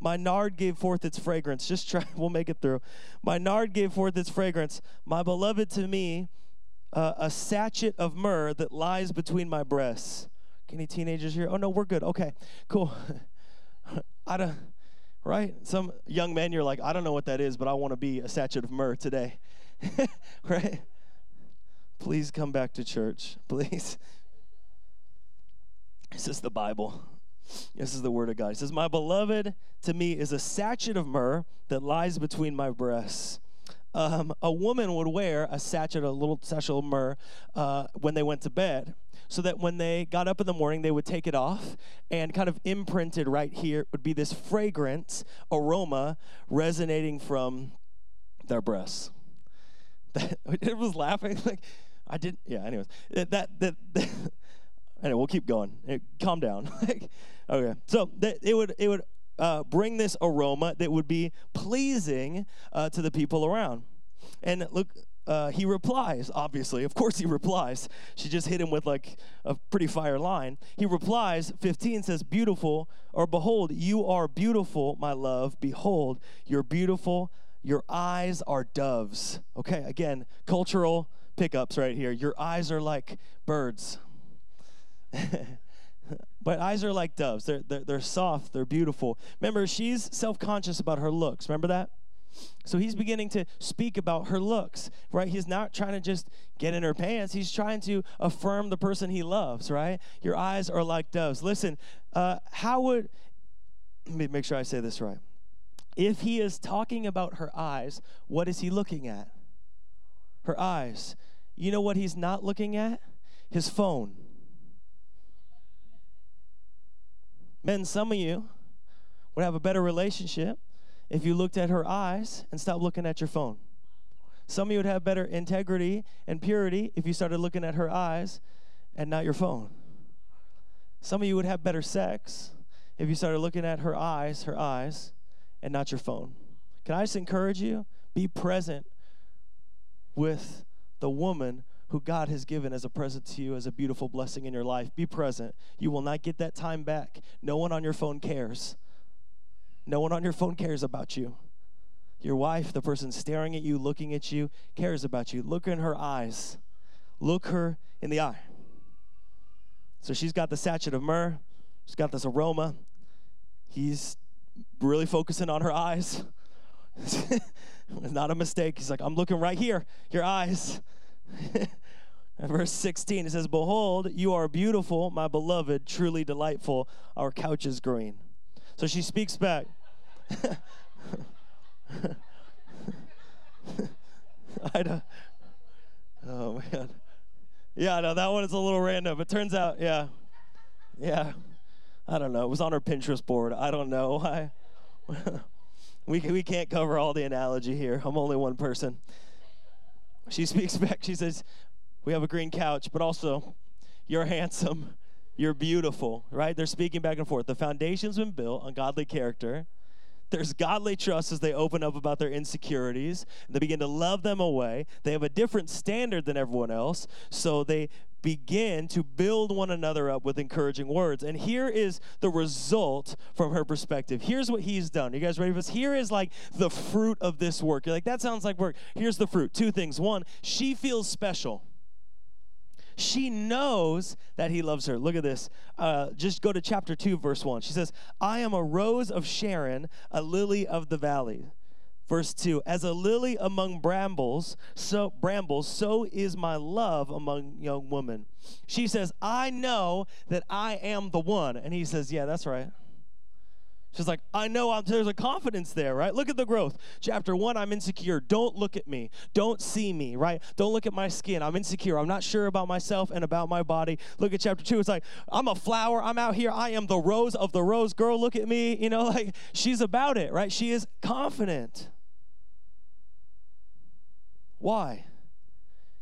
my nard gave forth its fragrance. Just try, we'll make it through. My nard gave forth its fragrance. My beloved to me, uh, a sachet of myrrh that lies between my breasts. Any teenagers here? Oh, no, we're good. Okay, cool. I don't right? Some young men, you're like, I don't know what that is, but I want to be a sachet of myrrh today, right? Please come back to church, please. This is the Bible. This is the word of God. It says, My beloved to me is a sachet of myrrh that lies between my breasts. Um, a woman would wear a sachet, a little sachet of myrrh, uh, when they went to bed so that when they got up in the morning, they would take it off, and kind of imprinted right here would be this fragrance aroma resonating from their breasts. it was laughing like I didn't. Yeah. Anyways, that that, that, that anyway, we'll keep going. It, calm down. okay. So that it would it would uh, bring this aroma that would be pleasing uh, to the people around. And look, uh, he replies, obviously. Of course, he replies. She just hit him with like a pretty fire line. He replies, 15 says, Beautiful, or behold, you are beautiful, my love. Behold, you're beautiful. Your eyes are doves. Okay, again, cultural pickups right here. Your eyes are like birds. but eyes are like doves. They're, they're, they're soft, they're beautiful. Remember, she's self conscious about her looks. Remember that? So he's beginning to speak about her looks, right? He's not trying to just get in her pants. He's trying to affirm the person he loves, right? Your eyes are like doves. Listen, uh, how would, let me make sure I say this right. If he is talking about her eyes, what is he looking at? Her eyes. You know what he's not looking at? His phone. Men, some of you would have a better relationship if you looked at her eyes and stopped looking at your phone. Some of you would have better integrity and purity if you started looking at her eyes and not your phone. Some of you would have better sex if you started looking at her eyes, her eyes, and not your phone. Can I just encourage you? Be present with the woman who God has given as a present to you as a beautiful blessing in your life. Be present. You will not get that time back. No one on your phone cares. No one on your phone cares about you. Your wife, the person staring at you, looking at you, cares about you. Look in her eyes. Look her in the eye. So she's got the sachet of myrrh. She's got this aroma. He's really focusing on her eyes. it's not a mistake. He's like, I'm looking right here, your eyes. Verse 16, it says, Behold, you are beautiful, my beloved, truly delightful. Our couch is green. So she speaks back. I don't, oh man. Yeah, no, that one is a little random. It turns out, yeah. Yeah. I don't know. It was on her Pinterest board. I don't know. why. we, we can't cover all the analogy here. I'm only one person. She speaks back. She says, We have a green couch, but also, you're handsome. You're beautiful, right? They're speaking back and forth. The foundation's been built on godly character There's godly trust as they open up about their insecurities. They begin to love them away. They have a different standard than everyone else, so they begin to build one another up with encouraging words. And here is the result from her perspective. Here's what he's done. You guys ready for this? Here is like the fruit of this work. You're like, that sounds like work. Here's the fruit. Two things. One, she feels special. She knows that he loves her. Look at this. Uh, just go to chapter 2, verse 1. She says, I am a rose of Sharon, a lily of the valley. Verse 2 As a lily among brambles, so brambles, so is my love among young women. She says, I know that I am the one. And he says, Yeah, that's right. She's like, I know I'm, there's a confidence there, right? Look at the growth. Chapter one, I'm insecure. Don't look at me. Don't see me, right? Don't look at my skin. I'm insecure. I'm not sure about myself and about my body. Look at chapter two. It's like, I'm a flower. I'm out here. I am the rose of the rose. Girl, look at me. You know, like she's about it, right? She is confident. Why?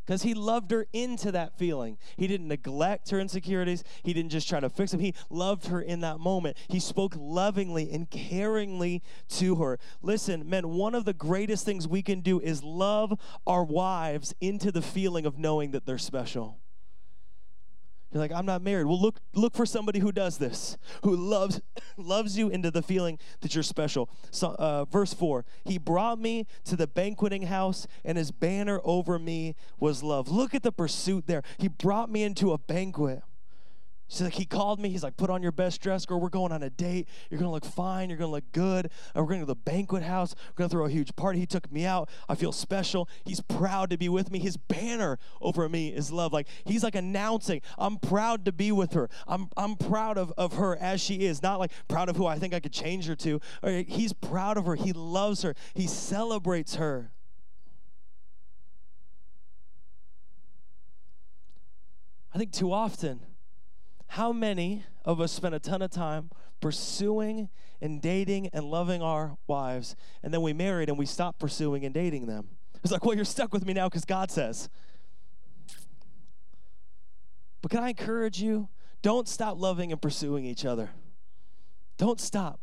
Because he loved her into that feeling. He didn't neglect her insecurities. He didn't just try to fix them. He loved her in that moment. He spoke lovingly and caringly to her. Listen, men, one of the greatest things we can do is love our wives into the feeling of knowing that they're special. You're like, I'm not married. Well, look, look for somebody who does this, who loves, loves you into the feeling that you're special. So, uh, verse four, he brought me to the banqueting house, and his banner over me was love. Look at the pursuit there. He brought me into a banquet. She's like, he called me. He's like, put on your best dress, girl. We're going on a date. You're going to look fine. You're going to look good. And we're going to go to the banquet house. We're going to throw a huge party. He took me out. I feel special. He's proud to be with me. His banner over me is love. Like, he's like announcing, I'm proud to be with her. I'm, I'm proud of, of her as she is. Not like proud of who I think I could change her to. Uh, he's proud of her. He loves her. He celebrates her. I think too often, how many of us spend a ton of time pursuing and dating and loving our wives, and then we married and we stop pursuing and dating them? It's like, well, you're stuck with me now because God says. But can I encourage you? Don't stop loving and pursuing each other. Don't stop.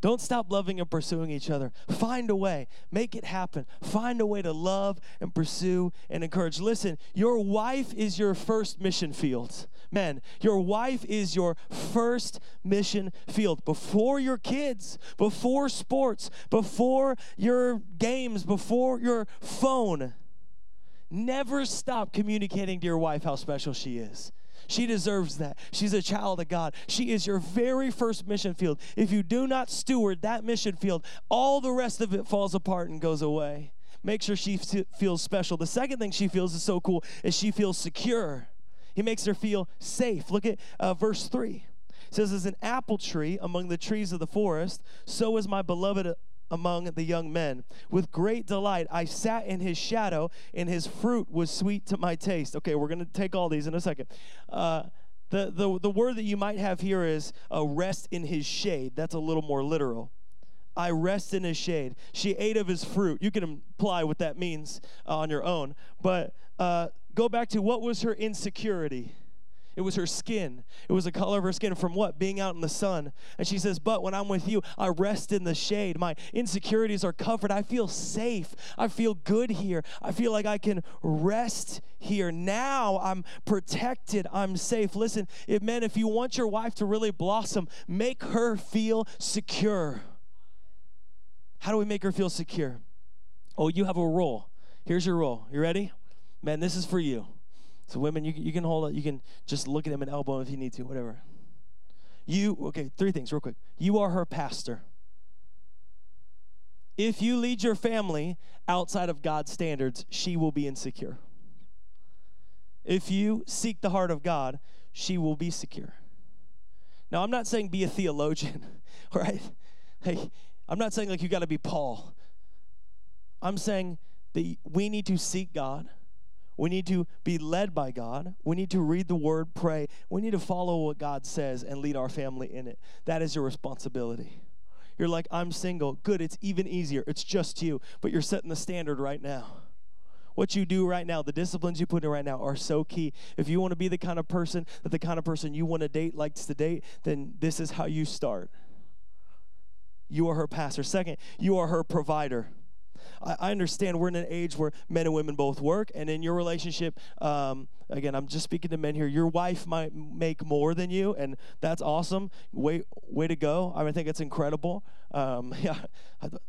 Don't stop loving and pursuing each other. Find a way. Make it happen. Find a way to love and pursue and encourage. Listen, your wife is your first mission field. Men, your wife is your first mission field. Before your kids, before sports, before your games, before your phone. Never stop communicating to your wife how special she is. She deserves that. She's a child of God. She is your very first mission field. If you do not steward that mission field, all the rest of it falls apart and goes away. Make sure she feels special. The second thing she feels is so cool is she feels secure. He makes her feel safe. Look at uh, verse 3. It says, As an apple tree among the trees of the forest, so is my beloved among the young men. With great delight, I sat in his shadow, and his fruit was sweet to my taste. Okay, we're going to take all these in a second. Uh, the, the, the word that you might have here is uh, rest in his shade. That's a little more literal. I rest in his shade. She ate of his fruit. You can imply what that means uh, on your own. But uh, go back to what was her insecurity? It was her skin. It was the color of her skin from what? Being out in the sun. And she says, But when I'm with you, I rest in the shade. My insecurities are covered. I feel safe. I feel good here. I feel like I can rest here. Now I'm protected. I'm safe. Listen, if men, if you want your wife to really blossom, make her feel secure. How do we make her feel secure? Oh, you have a role. Here's your role. You ready? Man, this is for you. So women, you, you can hold it. You can just look at them and elbow if you need to, whatever. You, okay, three things real quick. You are her pastor. If you lead your family outside of God's standards, she will be insecure. If you seek the heart of God, she will be secure. Now, I'm not saying be a theologian, right? Hey, I'm not saying like you got to be Paul. I'm saying that we need to seek God we need to be led by God. We need to read the word, pray. We need to follow what God says and lead our family in it. That is your responsibility. You're like, I'm single. Good, it's even easier. It's just you, but you're setting the standard right now. What you do right now, the disciplines you put in right now are so key. If you want to be the kind of person that the kind of person you want to date likes to date, then this is how you start. you are her pastor. Second, you are her provider. I, I understand we're in an age where men and women both work, and in your relationship, um, again, I'm just speaking to men here. Your wife might make more than you, and that's awesome. Way, way to go! I, mean, I think it's incredible. Um, yeah,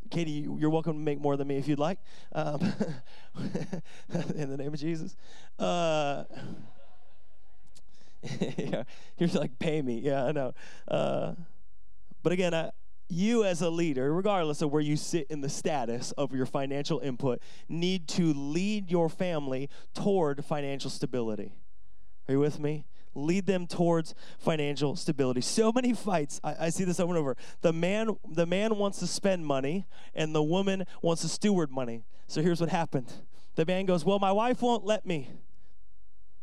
Katie, you're welcome to make more than me if you'd like. Um, in the name of Jesus. Uh, yeah, you're like, pay me. Yeah, I know. Uh, but again, I, you as a leader, regardless of where you sit in the status of your financial input, need to lead your family toward financial stability. Are you with me? Lead them towards financial stability. So many fights. I, I see this over and over. The man, the man wants to spend money, and the woman wants to steward money. So here's what happened. The man goes, "Well, my wife won't let me."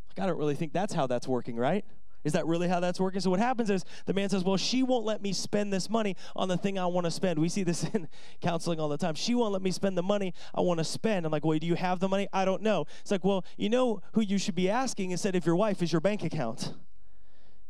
Like, I don't really think that's how that's working, right? Is that really how that's working? So what happens is the man says, "Well, she won't let me spend this money on the thing I want to spend." We see this in counseling all the time. She won't let me spend the money I want to spend. I'm like, "Well, do you have the money?" I don't know. It's like, "Well, you know who you should be asking instead of your wife is your bank account."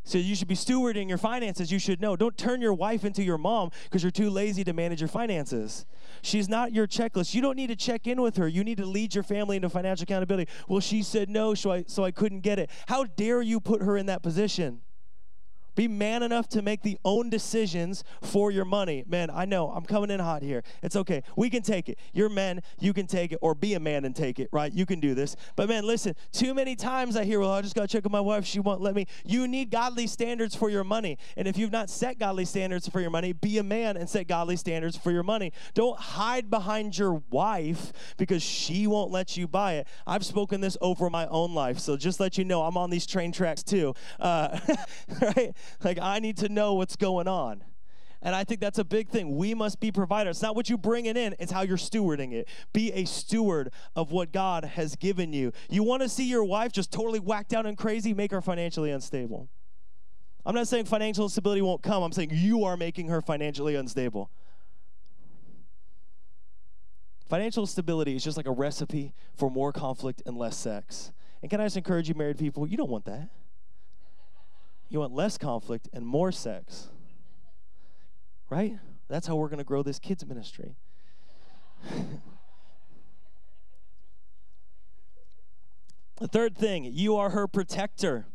So you should be stewarding your finances. You should know. Don't turn your wife into your mom because you're too lazy to manage your finances. She's not your checklist. You don't need to check in with her. You need to lead your family into financial accountability. Well, she said no, so I, so I couldn't get it. How dare you put her in that position? Be man enough to make the own decisions for your money. Man, I know I'm coming in hot here. It's okay. We can take it. You're men, you can take it, or be a man and take it, right? You can do this. But man, listen, too many times I hear, well, I just got to check with my wife. She won't let me. You need godly standards for your money. And if you've not set godly standards for your money, be a man and set godly standards for your money. Don't hide behind your wife because she won't let you buy it. I've spoken this over my own life. So just let you know, I'm on these train tracks too. Uh, right? Like, I need to know what's going on. And I think that's a big thing. We must be providers. It's not what you bring it in, it's how you're stewarding it. Be a steward of what God has given you. You want to see your wife just totally whacked out and crazy, make her financially unstable. I'm not saying financial stability won't come, I'm saying you are making her financially unstable. Financial stability is just like a recipe for more conflict and less sex. And can I just encourage you, married people, you don't want that. You want less conflict and more sex. Right? That's how we're going to grow this kids' ministry. the third thing, you are her protector.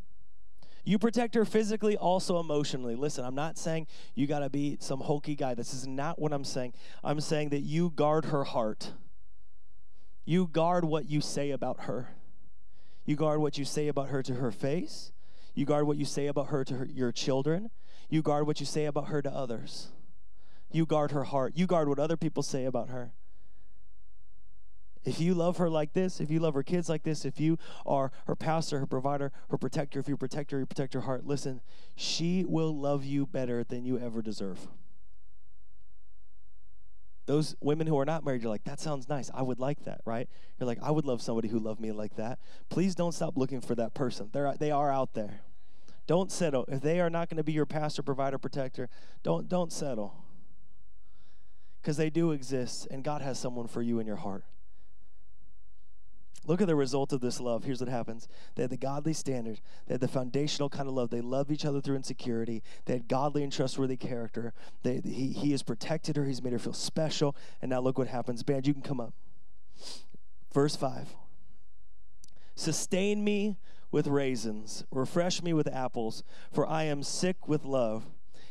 You protect her physically, also emotionally. Listen, I'm not saying you got to be some hokey guy. This is not what I'm saying. I'm saying that you guard her heart. You guard what you say about her. You guard what you say about her to her face. You guard what you say about her to her, your children. You guard what you say about her to others. You guard her heart. You guard what other people say about her. If you love her like this, if you love her kids like this, if you are her pastor, her provider, her protector, if you protect her, you protect her heart, listen, she will love you better than you ever deserve. Those women who are not married, you're like, that sounds nice. I would like that, right? You're like, I would love somebody who loved me like that. Please don't stop looking for that person. They're, they are out there. Don't settle. If they are not going to be your pastor, provider, protector, don't, don't settle. Because they do exist, and God has someone for you in your heart. Look at the result of this love. Here's what happens. They had the godly standard. They had the foundational kind of love. They loved each other through insecurity. They had godly and trustworthy character. They, he, he has protected her. He's made her feel special. And now look what happens. Band, you can come up. Verse 5. Sustain me with raisins, refresh me with apples, for I am sick with love.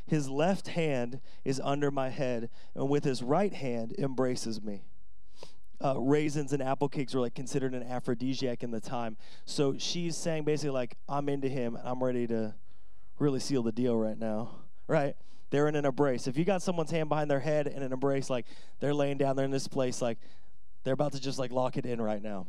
His left hand is under my head, and with his right hand embraces me. Uh, raisins and apple cakes were like considered an aphrodisiac in the time. So she's saying basically like, I'm into him. And I'm ready to really seal the deal right now, right? They're in an embrace. If you got someone's hand behind their head in an embrace, like they're laying down there in this place, like they're about to just like lock it in right now.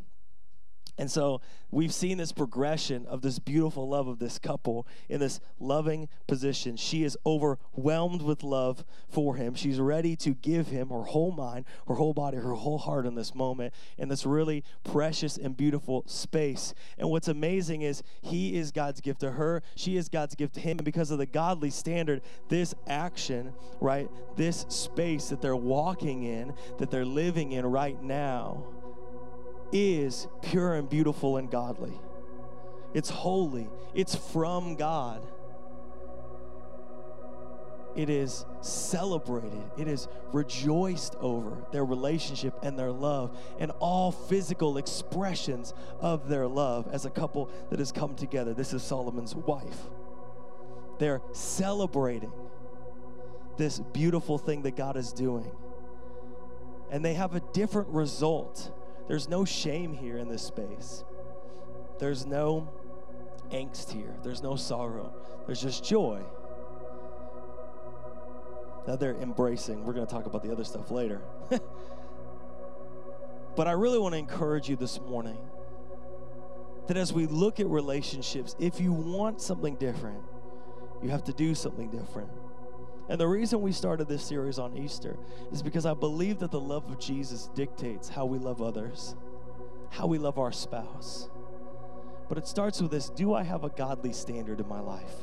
And so we've seen this progression of this beautiful love of this couple in this loving position. She is overwhelmed with love for him. She's ready to give him her whole mind, her whole body, her whole heart in this moment, in this really precious and beautiful space. And what's amazing is he is God's gift to her, she is God's gift to him. And because of the godly standard, this action, right, this space that they're walking in, that they're living in right now, is pure and beautiful and godly. It's holy, it's from God. it is celebrated, it is rejoiced over their relationship and their love, and all physical expressions of their love as a couple that has come together. This is Solomon's wife. They're celebrating this beautiful thing that God is doing. And they have a different result. There's no shame here in this space, there's no angst here, there's no sorrow, there's just joy that they're embracing. We're going to talk about the other stuff later. but I really want to encourage you this morning that as we look at relationships, if you want something different, you have to do something different. And the reason we started this series on Easter is because I believe that the love of Jesus dictates how we love others, how we love our spouse. But it starts with this do I have a godly standard in my life?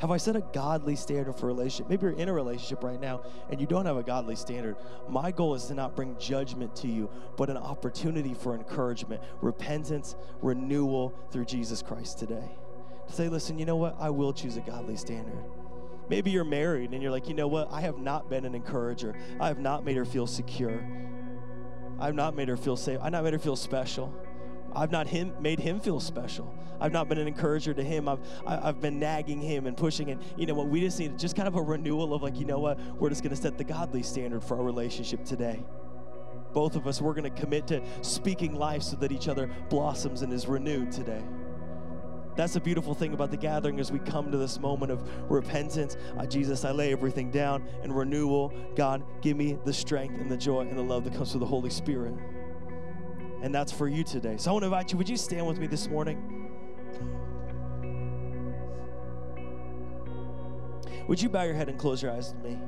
Have I set a godly standard for a relationship? Maybe you're in a relationship right now and you don't have a godly standard. My goal is to not bring judgment to you, but an opportunity for encouragement, repentance, renewal through Jesus Christ today. To say, listen, you know what? I will choose a godly standard. Maybe you're married and you're like, you know what? I have not been an encourager. I have not made her feel secure. I've not made her feel safe. I've not made her feel special. I've not him, made him feel special. I've not been an encourager to him. I've, I, have i have been nagging him and pushing. And you know what? We just need just kind of a renewal of like, you know what? We're just going to set the godly standard for our relationship today. Both of us, we're going to commit to speaking life so that each other blossoms and is renewed today. That's the beautiful thing about the gathering as we come to this moment of repentance. Uh, Jesus, I lay everything down and renewal. God, give me the strength and the joy and the love that comes through the Holy Spirit and that's for you today. So I want to invite you, would you stand with me this morning? Would you bow your head and close your eyes with me?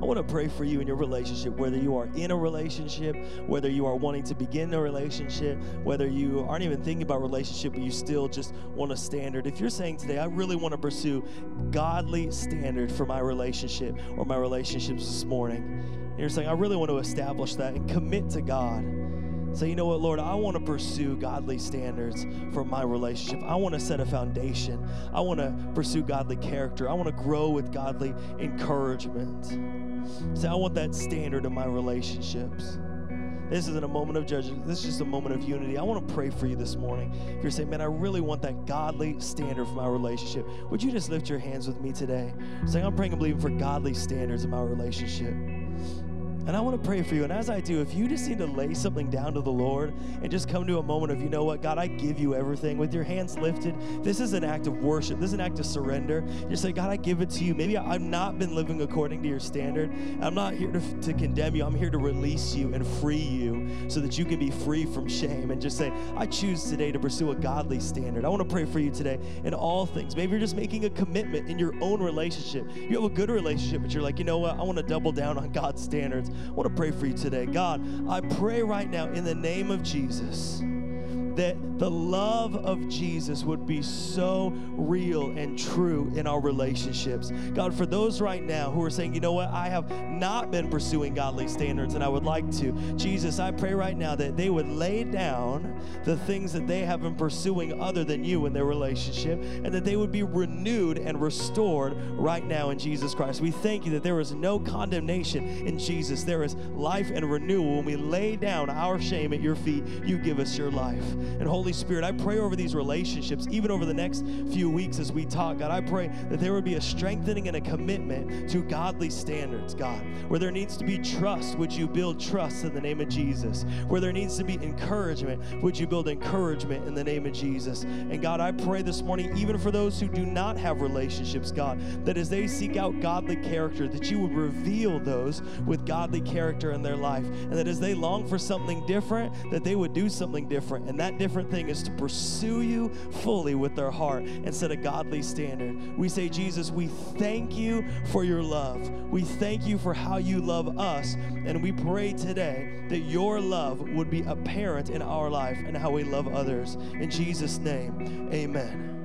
I want to pray for you in your relationship, whether you are in a relationship, whether you are wanting to begin a relationship, whether you aren't even thinking about relationship, but you still just want a standard. If you're saying today, I really want to pursue godly standard for my relationship or my relationships this morning, and you're saying, I really want to establish that and commit to God. Say, you know what, Lord, I want to pursue godly standards for my relationship. I want to set a foundation. I want to pursue godly character. I want to grow with godly encouragement. Say, I want that standard in my relationships. This isn't a moment of judgment. This is just a moment of unity. I want to pray for you this morning. If you're saying, man, I really want that godly standard for my relationship, would you just lift your hands with me today? Saying, I'm praying and believing for godly standards in my relationship. And I want to pray for you. And as I do, if you just need to lay something down to the Lord and just come to a moment of, you know what, God, I give you everything with your hands lifted, this is an act of worship. This is an act of surrender. You say, God, I give it to you. Maybe I've not been living according to your standard. I'm not here to, to condemn you. I'm here to release you and free you so that you can be free from shame and just say, I choose today to pursue a godly standard. I want to pray for you today in all things. Maybe you're just making a commitment in your own relationship. You have a good relationship, but you're like, you know what, I want to double down on God's standards. I want to pray for you today. God, I pray right now in the name of Jesus that the love of Jesus would be so real and true in our relationships. God, for those right now who are saying, you know what, I have not been pursuing godly standards and I would like to, Jesus, I pray right now that they would lay down the things that they have been pursuing other than you in their relationship and that they would be renewed and restored right now in Jesus Christ. We thank you that there is no condemnation in Jesus, there is life and renewal. When we lay down our shame at your feet, you give us your life. And Holy Spirit, I pray over these relationships, even over the next few weeks as we talk, God, I pray that there would be a strengthening and a commitment to godly standards, God. Where there needs to be trust, would you build trust in the name of Jesus? Where there needs to be encouragement, would you build encouragement in the name of Jesus? And God, I pray this morning, even for those who do not have relationships, God, that as they seek out godly character, that you would reveal those with godly character in their life. And that as they long for something different, that they would do something different. And that that different thing is to pursue you fully with their heart and set a godly standard. We say, Jesus, we thank you for your love. We thank you for how you love us. And we pray today that your love would be apparent in our life and how we love others. In Jesus' name, amen.